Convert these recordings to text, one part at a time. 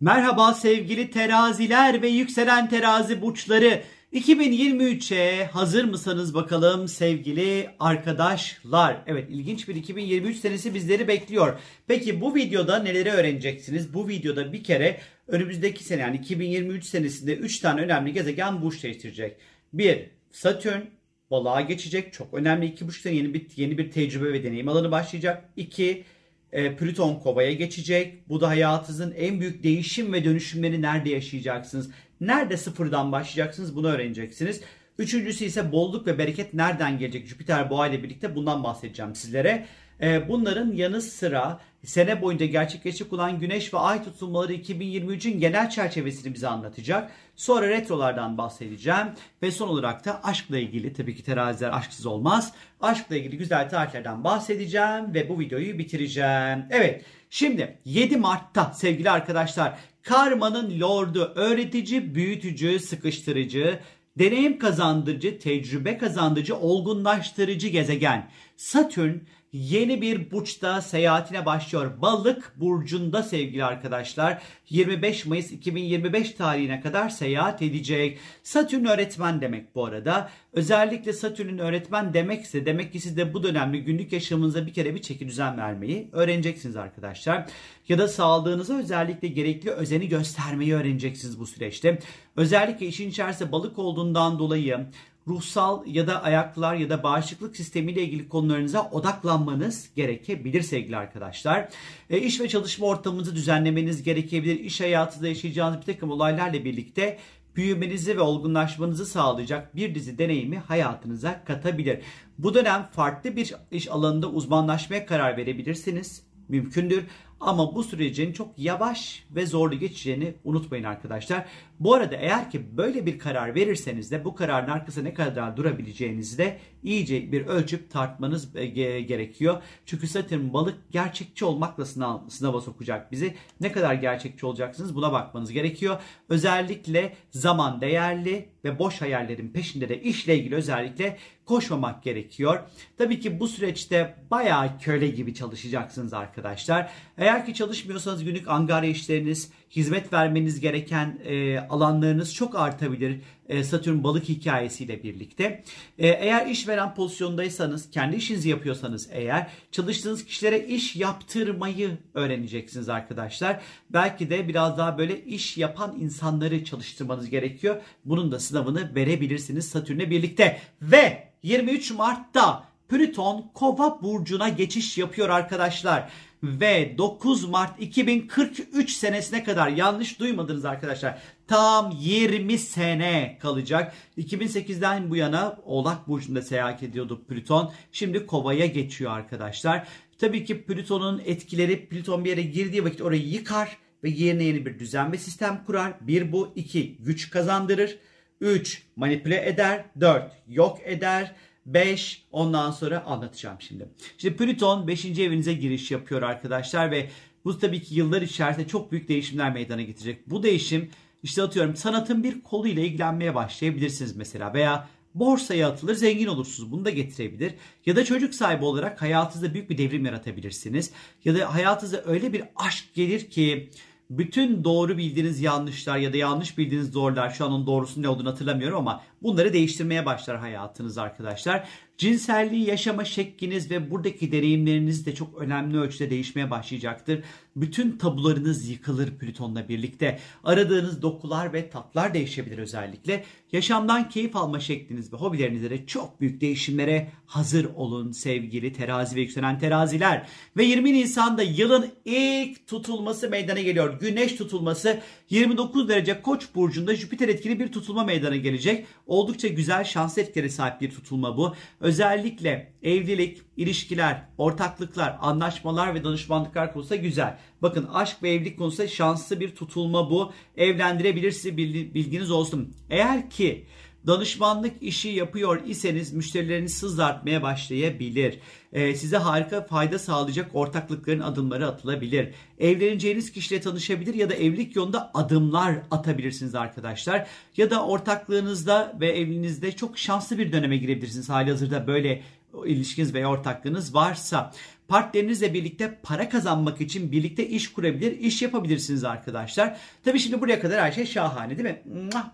Merhaba sevgili teraziler ve yükselen terazi burçları. 2023'e hazır mısınız bakalım sevgili arkadaşlar? Evet ilginç bir 2023 senesi bizleri bekliyor. Peki bu videoda neleri öğreneceksiniz? Bu videoda bir kere önümüzdeki sene yani 2023 senesinde 3 tane önemli gezegen burç değiştirecek. 1. Satürn balığa geçecek. Çok önemli 2,5 sene yeni bir, yeni bir tecrübe ve deneyim alanı başlayacak. 2. E, Plüton kovaya geçecek. Bu da hayatınızın en büyük değişim ve dönüşümleri nerede yaşayacaksınız? Nerede sıfırdan başlayacaksınız bunu öğreneceksiniz. Üçüncüsü ise bolluk ve bereket nereden gelecek? Jüpiter boğa ile birlikte bundan bahsedeceğim sizlere. E, bunların yanı sıra sene boyunca gerçekleşecek olan güneş ve ay tutulmaları 2023'ün genel çerçevesini bize anlatacak. Sonra retrolardan bahsedeceğim. Ve son olarak da aşkla ilgili tabii ki teraziler aşksız olmaz. Aşkla ilgili güzel tarihlerden bahsedeceğim ve bu videoyu bitireceğim. Evet şimdi 7 Mart'ta sevgili arkadaşlar karmanın lordu, öğretici, büyütücü, sıkıştırıcı, deneyim kazandırıcı, tecrübe kazandırıcı, olgunlaştırıcı gezegen. Satürn yeni bir burçta seyahatine başlıyor. Balık burcunda sevgili arkadaşlar 25 Mayıs 2025 tarihine kadar seyahat edecek. Satürn öğretmen demek bu arada. Özellikle Satürn'ün öğretmen demekse demek ki siz de bu dönemde günlük yaşamınıza bir kere bir çeki düzen vermeyi öğreneceksiniz arkadaşlar. Ya da sağlığınıza özellikle gerekli özeni göstermeyi öğreneceksiniz bu süreçte. Özellikle işin içerisinde balık olduğundan dolayı ruhsal ya da ayaklar ya da bağışıklık sistemiyle ilgili konularınıza odaklanmanız gerekebilir sevgili arkadaşlar. E, iş ve çalışma ortamınızı düzenlemeniz gerekebilir. İş hayatında yaşayacağınız bir takım olaylarla birlikte büyümenizi ve olgunlaşmanızı sağlayacak bir dizi deneyimi hayatınıza katabilir. Bu dönem farklı bir iş alanında uzmanlaşmaya karar verebilirsiniz. Mümkündür ama bu sürecin çok yavaş ve zorlu geçeceğini unutmayın arkadaşlar. Bu arada eğer ki böyle bir karar verirseniz de bu kararın arkasında ne kadar durabileceğinizi de iyice bir ölçüp tartmanız e, gerekiyor. Çünkü Satürn balık gerçekçi olmakla sınav, sınava sokacak bizi. Ne kadar gerçekçi olacaksınız buna bakmanız gerekiyor. Özellikle zaman değerli ve boş hayallerin peşinde de işle ilgili özellikle koşmamak gerekiyor. Tabii ki bu süreçte bayağı köle gibi çalışacaksınız arkadaşlar. Eğer ki çalışmıyorsanız günlük angarya işleriniz, hizmet vermeniz gereken e, alanlarınız çok artabilir. E, Satürn balık hikayesiyle birlikte. E, eğer işveren pozisyondaysanız, kendi işinizi yapıyorsanız eğer çalıştığınız kişilere iş yaptırmayı öğreneceksiniz arkadaşlar. Belki de biraz daha böyle iş yapan insanları çalıştırmanız gerekiyor. Bunun da sınavını verebilirsiniz Satürn'le birlikte. Ve 23 Mart'ta Plüton Kova burcuna geçiş yapıyor arkadaşlar ve 9 Mart 2043 senesine kadar yanlış duymadınız arkadaşlar. Tam 20 sene kalacak. 2008'den bu yana Oğlak Burcu'nda seyahat ediyordu Plüton. Şimdi Kova'ya geçiyor arkadaşlar. Tabii ki Plüton'un etkileri Plüton bir yere girdiği vakit orayı yıkar ve yerine yeni bir düzen ve sistem kurar. Bir bu, iki güç kazandırır. 3 manipüle eder, 4 yok eder, 5 ondan sonra anlatacağım şimdi. Şimdi Plüton 5. evinize giriş yapıyor arkadaşlar ve bu tabii ki yıllar içerisinde çok büyük değişimler meydana getirecek. Bu değişim işte atıyorum sanatın bir koluyla ilgilenmeye başlayabilirsiniz mesela veya borsaya atılır zengin olursunuz bunu da getirebilir. Ya da çocuk sahibi olarak hayatınızda büyük bir devrim yaratabilirsiniz. Ya da hayatınıza öyle bir aşk gelir ki bütün doğru bildiğiniz yanlışlar ya da yanlış bildiğiniz doğrular şu an onun doğrusu ne olduğunu hatırlamıyorum ama bunları değiştirmeye başlar hayatınız arkadaşlar. Cinselliği yaşama şekliniz ve buradaki deneyimleriniz de çok önemli ölçüde değişmeye başlayacaktır. Bütün tabularınız yıkılır Plüton'la birlikte. Aradığınız dokular ve tatlar değişebilir özellikle. Yaşamdan keyif alma şekliniz ve hobilerinizde de çok büyük değişimlere hazır olun sevgili terazi ve yükselen teraziler. Ve 20 Nisan'da yılın ilk tutulması meydana geliyor. Güneş tutulması 29 derece Koç burcunda Jüpiter etkili bir tutulma meydana gelecek. Oldukça güzel şanslı etkileri sahip bir tutulma bu. Özellikle evlilik, ilişkiler, ortaklıklar, anlaşmalar ve danışmanlıklar konusunda güzel. Bakın aşk ve evlilik konusunda şanslı bir tutulma bu. Evlendirebilirsiniz bilginiz olsun. Eğer ki danışmanlık işi yapıyor iseniz müşterileriniz sızlartmaya başlayabilir. Ee, size harika fayda sağlayacak ortaklıkların adımları atılabilir. Evleneceğiniz kişiyle tanışabilir ya da evlilik yolunda adımlar atabilirsiniz arkadaşlar. Ya da ortaklığınızda ve evliliğinizde çok şanslı bir döneme girebilirsiniz. Hali hazırda böyle ilişkiniz veya ortaklığınız varsa. Partnerinizle birlikte para kazanmak için birlikte iş kurabilir, iş yapabilirsiniz arkadaşlar. Tabii şimdi buraya kadar her şey şahane değil mi?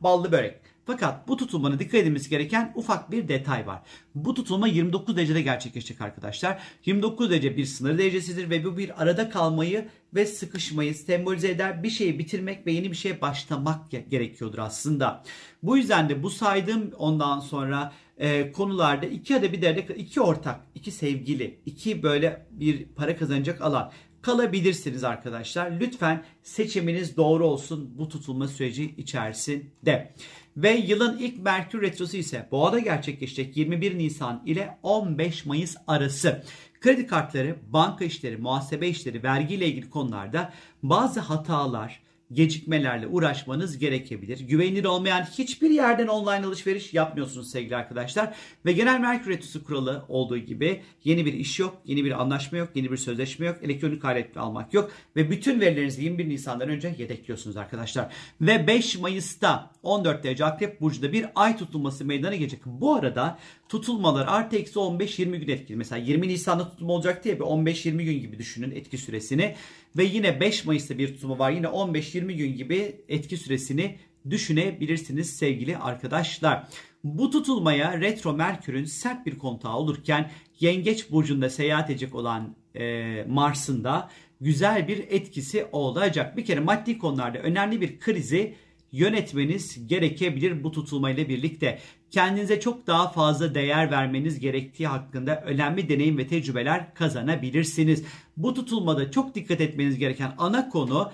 Ballı börek. Fakat bu tutulmanın dikkat edilmesi gereken ufak bir detay var. Bu tutulma 29 derecede gerçekleşecek arkadaşlar. 29 derece bir sınır derecesidir ve bu bir arada kalmayı ve sıkışmayı sembolize eder. Bir şeyi bitirmek ve yeni bir şeye başlamak gerekiyordur aslında. Bu yüzden de bu saydığım ondan sonra e, konularda iki da bir derede iki ortak, iki sevgili, iki böyle bir para kazanacak alan kalabilirsiniz arkadaşlar. Lütfen seçiminiz doğru olsun bu tutulma süreci içerisinde. Ve yılın ilk Merkür Retrosu ise Boğa'da gerçekleşecek 21 Nisan ile 15 Mayıs arası. Kredi kartları, banka işleri, muhasebe işleri, vergi ile ilgili konularda bazı hatalar, gecikmelerle uğraşmanız gerekebilir. Güvenilir olmayan hiçbir yerden online alışveriş yapmıyorsunuz sevgili arkadaşlar. Ve genel Merkür Retrosu kuralı olduğu gibi yeni bir iş yok, yeni bir anlaşma yok, yeni bir sözleşme yok, elektronik alet almak yok. Ve bütün verilerinizi 21 Nisan'dan önce yedekliyorsunuz arkadaşlar. Ve 5 Mayıs'ta 14 derece Akrep Burcu'da bir ay tutulması meydana gelecek. Bu arada tutulmalar artı eksi 15-20 gün etkili. Mesela 20 Nisan'da tutulma olacak diye bir 15-20 gün gibi düşünün etki süresini. Ve yine 5 Mayıs'ta bir tutulma var. Yine 15-20 gün gibi etki süresini düşünebilirsiniz sevgili arkadaşlar. Bu tutulmaya retro Merkür'ün sert bir kontağı olurken Yengeç burcunda seyahat edecek olan e, Mars'ın da güzel bir etkisi olacak. Bir kere maddi konularda önemli bir krizi yönetmeniz gerekebilir bu tutulmayla birlikte. Kendinize çok daha fazla değer vermeniz gerektiği hakkında önemli deneyim ve tecrübeler kazanabilirsiniz. Bu tutulmada çok dikkat etmeniz gereken ana konu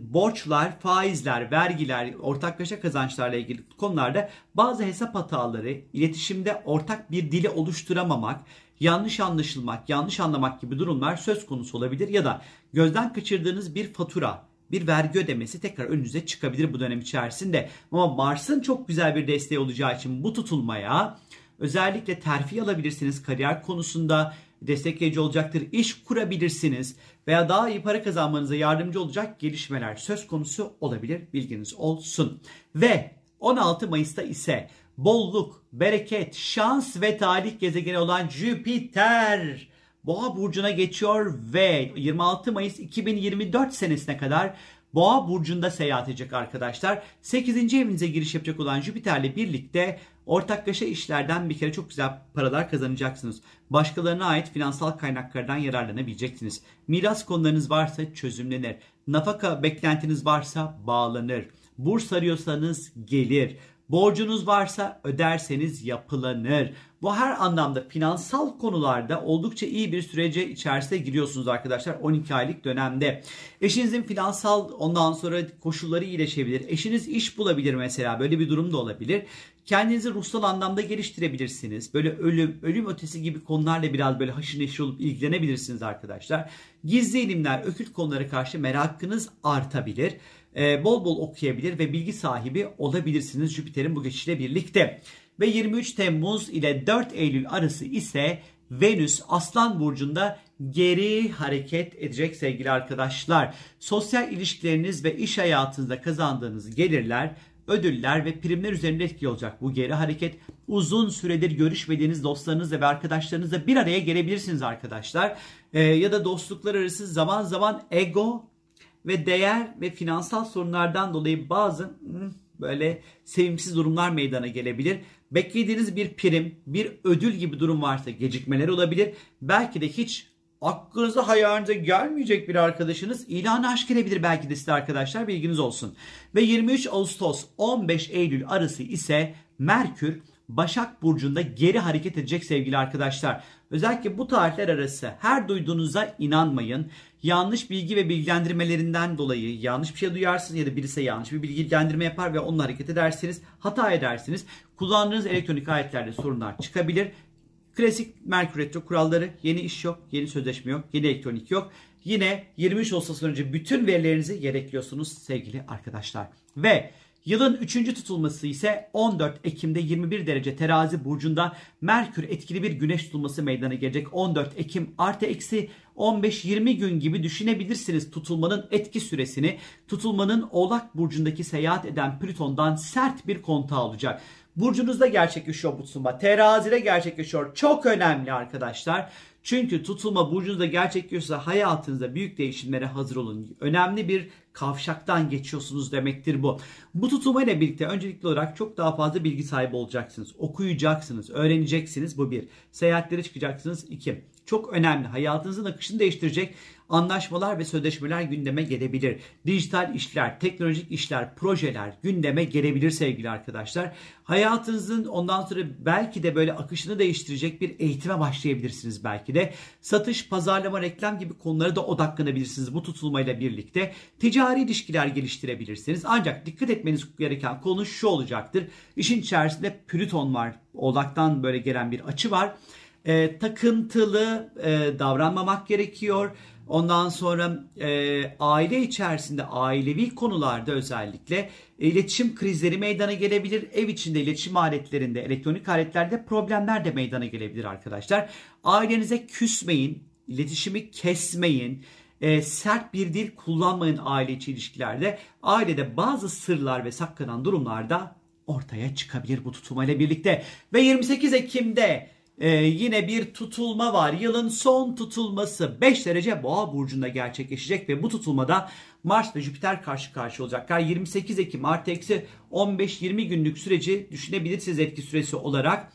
borçlar, faizler, vergiler, ortaklaşa kazançlarla ilgili konularda bazı hesap hataları, iletişimde ortak bir dili oluşturamamak, yanlış anlaşılmak, yanlış anlamak gibi durumlar söz konusu olabilir ya da gözden kaçırdığınız bir fatura, bir vergi ödemesi tekrar önünüze çıkabilir bu dönem içerisinde. Ama Mars'ın çok güzel bir desteği olacağı için bu tutulmaya özellikle terfi alabilirsiniz kariyer konusunda destekleyici olacaktır. İş kurabilirsiniz veya daha iyi para kazanmanıza yardımcı olacak gelişmeler söz konusu olabilir. Bilginiz olsun. Ve 16 Mayıs'ta ise bolluk, bereket, şans ve talih gezegeni olan Jüpiter Boğa burcuna geçiyor ve 26 Mayıs 2024 senesine kadar Boğa burcunda seyahat edecek arkadaşlar. 8. evinize giriş yapacak olan Jüpiter'le birlikte ortaklaşa işlerden bir kere çok güzel paralar kazanacaksınız. Başkalarına ait finansal kaynaklardan yararlanabileceksiniz. Miras konularınız varsa çözümlenir. Nafaka beklentiniz varsa bağlanır. Burs arıyorsanız gelir. Borcunuz varsa öderseniz yapılanır. Bu her anlamda finansal konularda oldukça iyi bir sürece içerisine giriyorsunuz arkadaşlar 12 aylık dönemde. Eşinizin finansal ondan sonra koşulları iyileşebilir. Eşiniz iş bulabilir mesela böyle bir durum da olabilir. Kendinizi ruhsal anlamda geliştirebilirsiniz. Böyle ölüm, ölüm ötesi gibi konularla biraz böyle haşır neşir olup ilgilenebilirsiniz arkadaşlar. Gizli ilimler, ökült konulara karşı merakınız artabilir. Ee, bol bol okuyabilir ve bilgi sahibi olabilirsiniz Jüpiter'in bu geçişle birlikte. Ve 23 Temmuz ile 4 Eylül arası ise Venüs Aslan Burcu'nda geri hareket edecek sevgili arkadaşlar. Sosyal ilişkileriniz ve iş hayatınızda kazandığınız gelirler ödüller ve primler üzerinde etkili olacak bu geri hareket. Uzun süredir görüşmediğiniz dostlarınızla ve arkadaşlarınızla bir araya gelebilirsiniz arkadaşlar. Ee, ya da dostluklar arası zaman zaman ego ve değer ve finansal sorunlardan dolayı bazı böyle sevimsiz durumlar meydana gelebilir. Beklediğiniz bir prim, bir ödül gibi durum varsa gecikmeler olabilir. Belki de hiç aklınıza hayalinize gelmeyecek bir arkadaşınız ilanı aşk edebilir belki de size arkadaşlar bilginiz olsun. Ve 23 Ağustos 15 Eylül arası ise Merkür Başak Burcu'nda geri hareket edecek sevgili arkadaşlar. Özellikle bu tarihler arası her duyduğunuza inanmayın. Yanlış bilgi ve bilgilendirmelerinden dolayı yanlış bir şey duyarsınız ya da birisi yanlış bir bilgilendirme yapar ve onunla hareket ederseniz hata edersiniz. Kullandığınız elektronik aletlerde sorunlar çıkabilir. Klasik Merkür Retro kuralları yeni iş yok, yeni sözleşme yok, yeni elektronik yok. Yine 23 Ağustos önce bütün verilerinizi yedekliyorsunuz sevgili arkadaşlar. Ve Yılın 3. tutulması ise 14 Ekim'de 21 derece terazi burcunda Merkür etkili bir güneş tutulması meydana gelecek. 14 Ekim artı eksi 15-20 gün gibi düşünebilirsiniz tutulmanın etki süresini. Tutulmanın oğlak burcundaki seyahat eden Plüton'dan sert bir kontağı olacak. Burcunuzda gerçekleşiyor bu tutulma. Terazide gerçekleşiyor. Çok önemli arkadaşlar. Çünkü tutulma burcunuzda gerçekleşiyorsa hayatınızda büyük değişimlere hazır olun. Önemli bir kavşaktan geçiyorsunuz demektir bu. Bu tutulma ile birlikte öncelikli olarak çok daha fazla bilgi sahibi olacaksınız. Okuyacaksınız, öğreneceksiniz bu bir. Seyahatlere çıkacaksınız iki. Çok önemli. Hayatınızın akışını değiştirecek anlaşmalar ve sözleşmeler gündeme gelebilir. Dijital işler, teknolojik işler, projeler gündeme gelebilir sevgili arkadaşlar. Hayatınızın ondan sonra belki de böyle akışını değiştirecek bir eğitime başlayabilirsiniz belki de. Satış, pazarlama, reklam gibi konulara da odaklanabilirsiniz bu tutulmayla birlikte. Ticari ilişkiler geliştirebilirsiniz. Ancak dikkat etmeniz gereken konu şu olacaktır. İşin içerisinde Plüton var. Odaktan böyle gelen bir açı var. E, takıntılı e, davranmamak gerekiyor Ondan sonra e, aile içerisinde ailevi konularda özellikle iletişim krizleri meydana gelebilir. Ev içinde iletişim aletlerinde, elektronik aletlerde problemler de meydana gelebilir arkadaşlar. Ailenize küsmeyin, iletişimi kesmeyin. E, sert bir dil kullanmayın aile içi ilişkilerde. Ailede bazı sırlar ve saklanan durumlarda ortaya çıkabilir bu tutulmayla birlikte. Ve 28 Ekim'de ee, yine bir tutulma var. Yılın son tutulması 5 derece boğa burcunda gerçekleşecek ve bu tutulmada Mars ve Jüpiter karşı karşı olacaklar. 28 Ekim artı eksi 15-20 günlük süreci düşünebilirsiniz etki süresi olarak.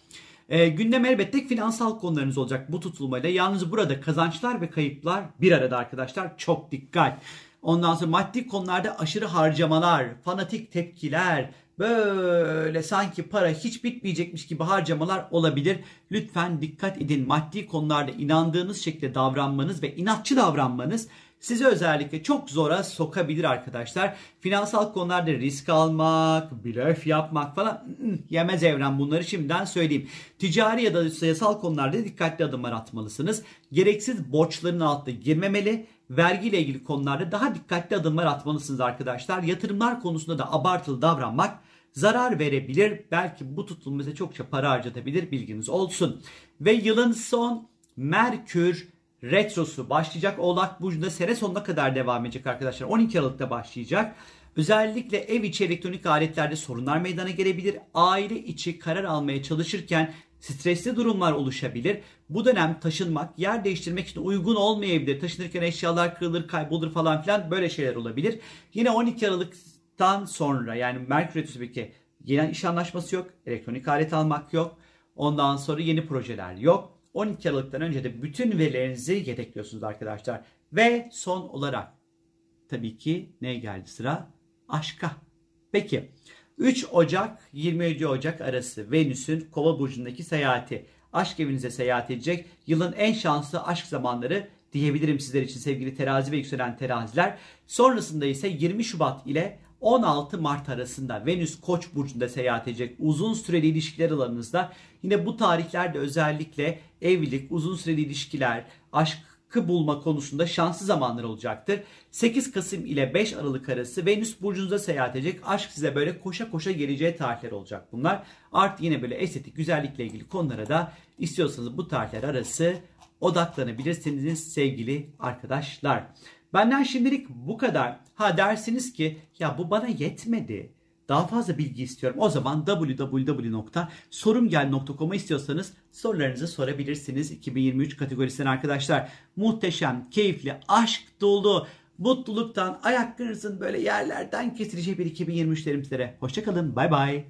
E, gündem elbette finansal konularınız olacak bu tutulmayla. Yalnız burada kazançlar ve kayıplar bir arada arkadaşlar. Çok dikkat. Ondan sonra maddi konularda aşırı harcamalar, fanatik tepkiler, böyle sanki para hiç bitmeyecekmiş gibi harcamalar olabilir. Lütfen dikkat edin. Maddi konularda inandığınız şekilde davranmanız ve inatçı davranmanız sizi özellikle çok zora sokabilir arkadaşlar. Finansal konularda risk almak, blöf yapmak falan yemez evren bunları şimdiden söyleyeyim. Ticari ya da sayısal konularda dikkatli adımlar atmalısınız. Gereksiz borçların altına girmemeli vergiyle ilgili konularda daha dikkatli adımlar atmalısınız arkadaşlar. Yatırımlar konusunda da abartılı davranmak zarar verebilir. Belki bu tutulum size çokça para harcatabilir bilginiz olsun. Ve yılın son Merkür Retrosu başlayacak. Oğlak Burcu'nda sene sonuna kadar devam edecek arkadaşlar. 12 Aralık'ta başlayacak. Özellikle ev içi elektronik aletlerde sorunlar meydana gelebilir. Aile içi karar almaya çalışırken stresli durumlar oluşabilir. Bu dönem taşınmak, yer değiştirmek için uygun olmayabilir. Taşınırken eşyalar kırılır, kaybolur falan filan böyle şeyler olabilir. Yine 12 Aralık'tan sonra yani Merkür Retrosu'daki yeni iş anlaşması yok. Elektronik alet almak yok. Ondan sonra yeni projeler yok. 12 Aralık'tan önce de bütün verilerinizi yedekliyorsunuz arkadaşlar. Ve son olarak tabii ki ne geldi sıra? Aşka. Peki 3 Ocak 27 Ocak arası Venüs'ün Kova burcundaki seyahati. Aşk evinize seyahat edecek. Yılın en şanslı aşk zamanları diyebilirim sizler için sevgili terazi ve yükselen teraziler. Sonrasında ise 20 Şubat ile 16 Mart arasında Venüs Koç burcunda seyahat edecek uzun süreli ilişkiler alanınızda yine bu tarihlerde özellikle evlilik, uzun süreli ilişkiler, aşk bulma konusunda şanslı zamanlar olacaktır. 8 Kasım ile 5 Aralık arası Venüs burcunuza seyahat edecek. Aşk size böyle koşa koşa geleceği tarihler olacak bunlar. Artı yine böyle estetik güzellikle ilgili konulara da istiyorsanız bu tarihler arası odaklanabilirsiniz sevgili arkadaşlar. Benden şimdilik bu kadar. Ha dersiniz ki ya bu bana yetmedi daha fazla bilgi istiyorum. O zaman www.sorumgel.com'a istiyorsanız sorularınızı sorabilirsiniz. 2023 kategorisinden arkadaşlar. Muhteşem, keyifli, aşk dolu, mutluluktan ayaklarınızın böyle yerlerden kesileceği bir 2023'lerim sizlere. Hoşçakalın, bay bay.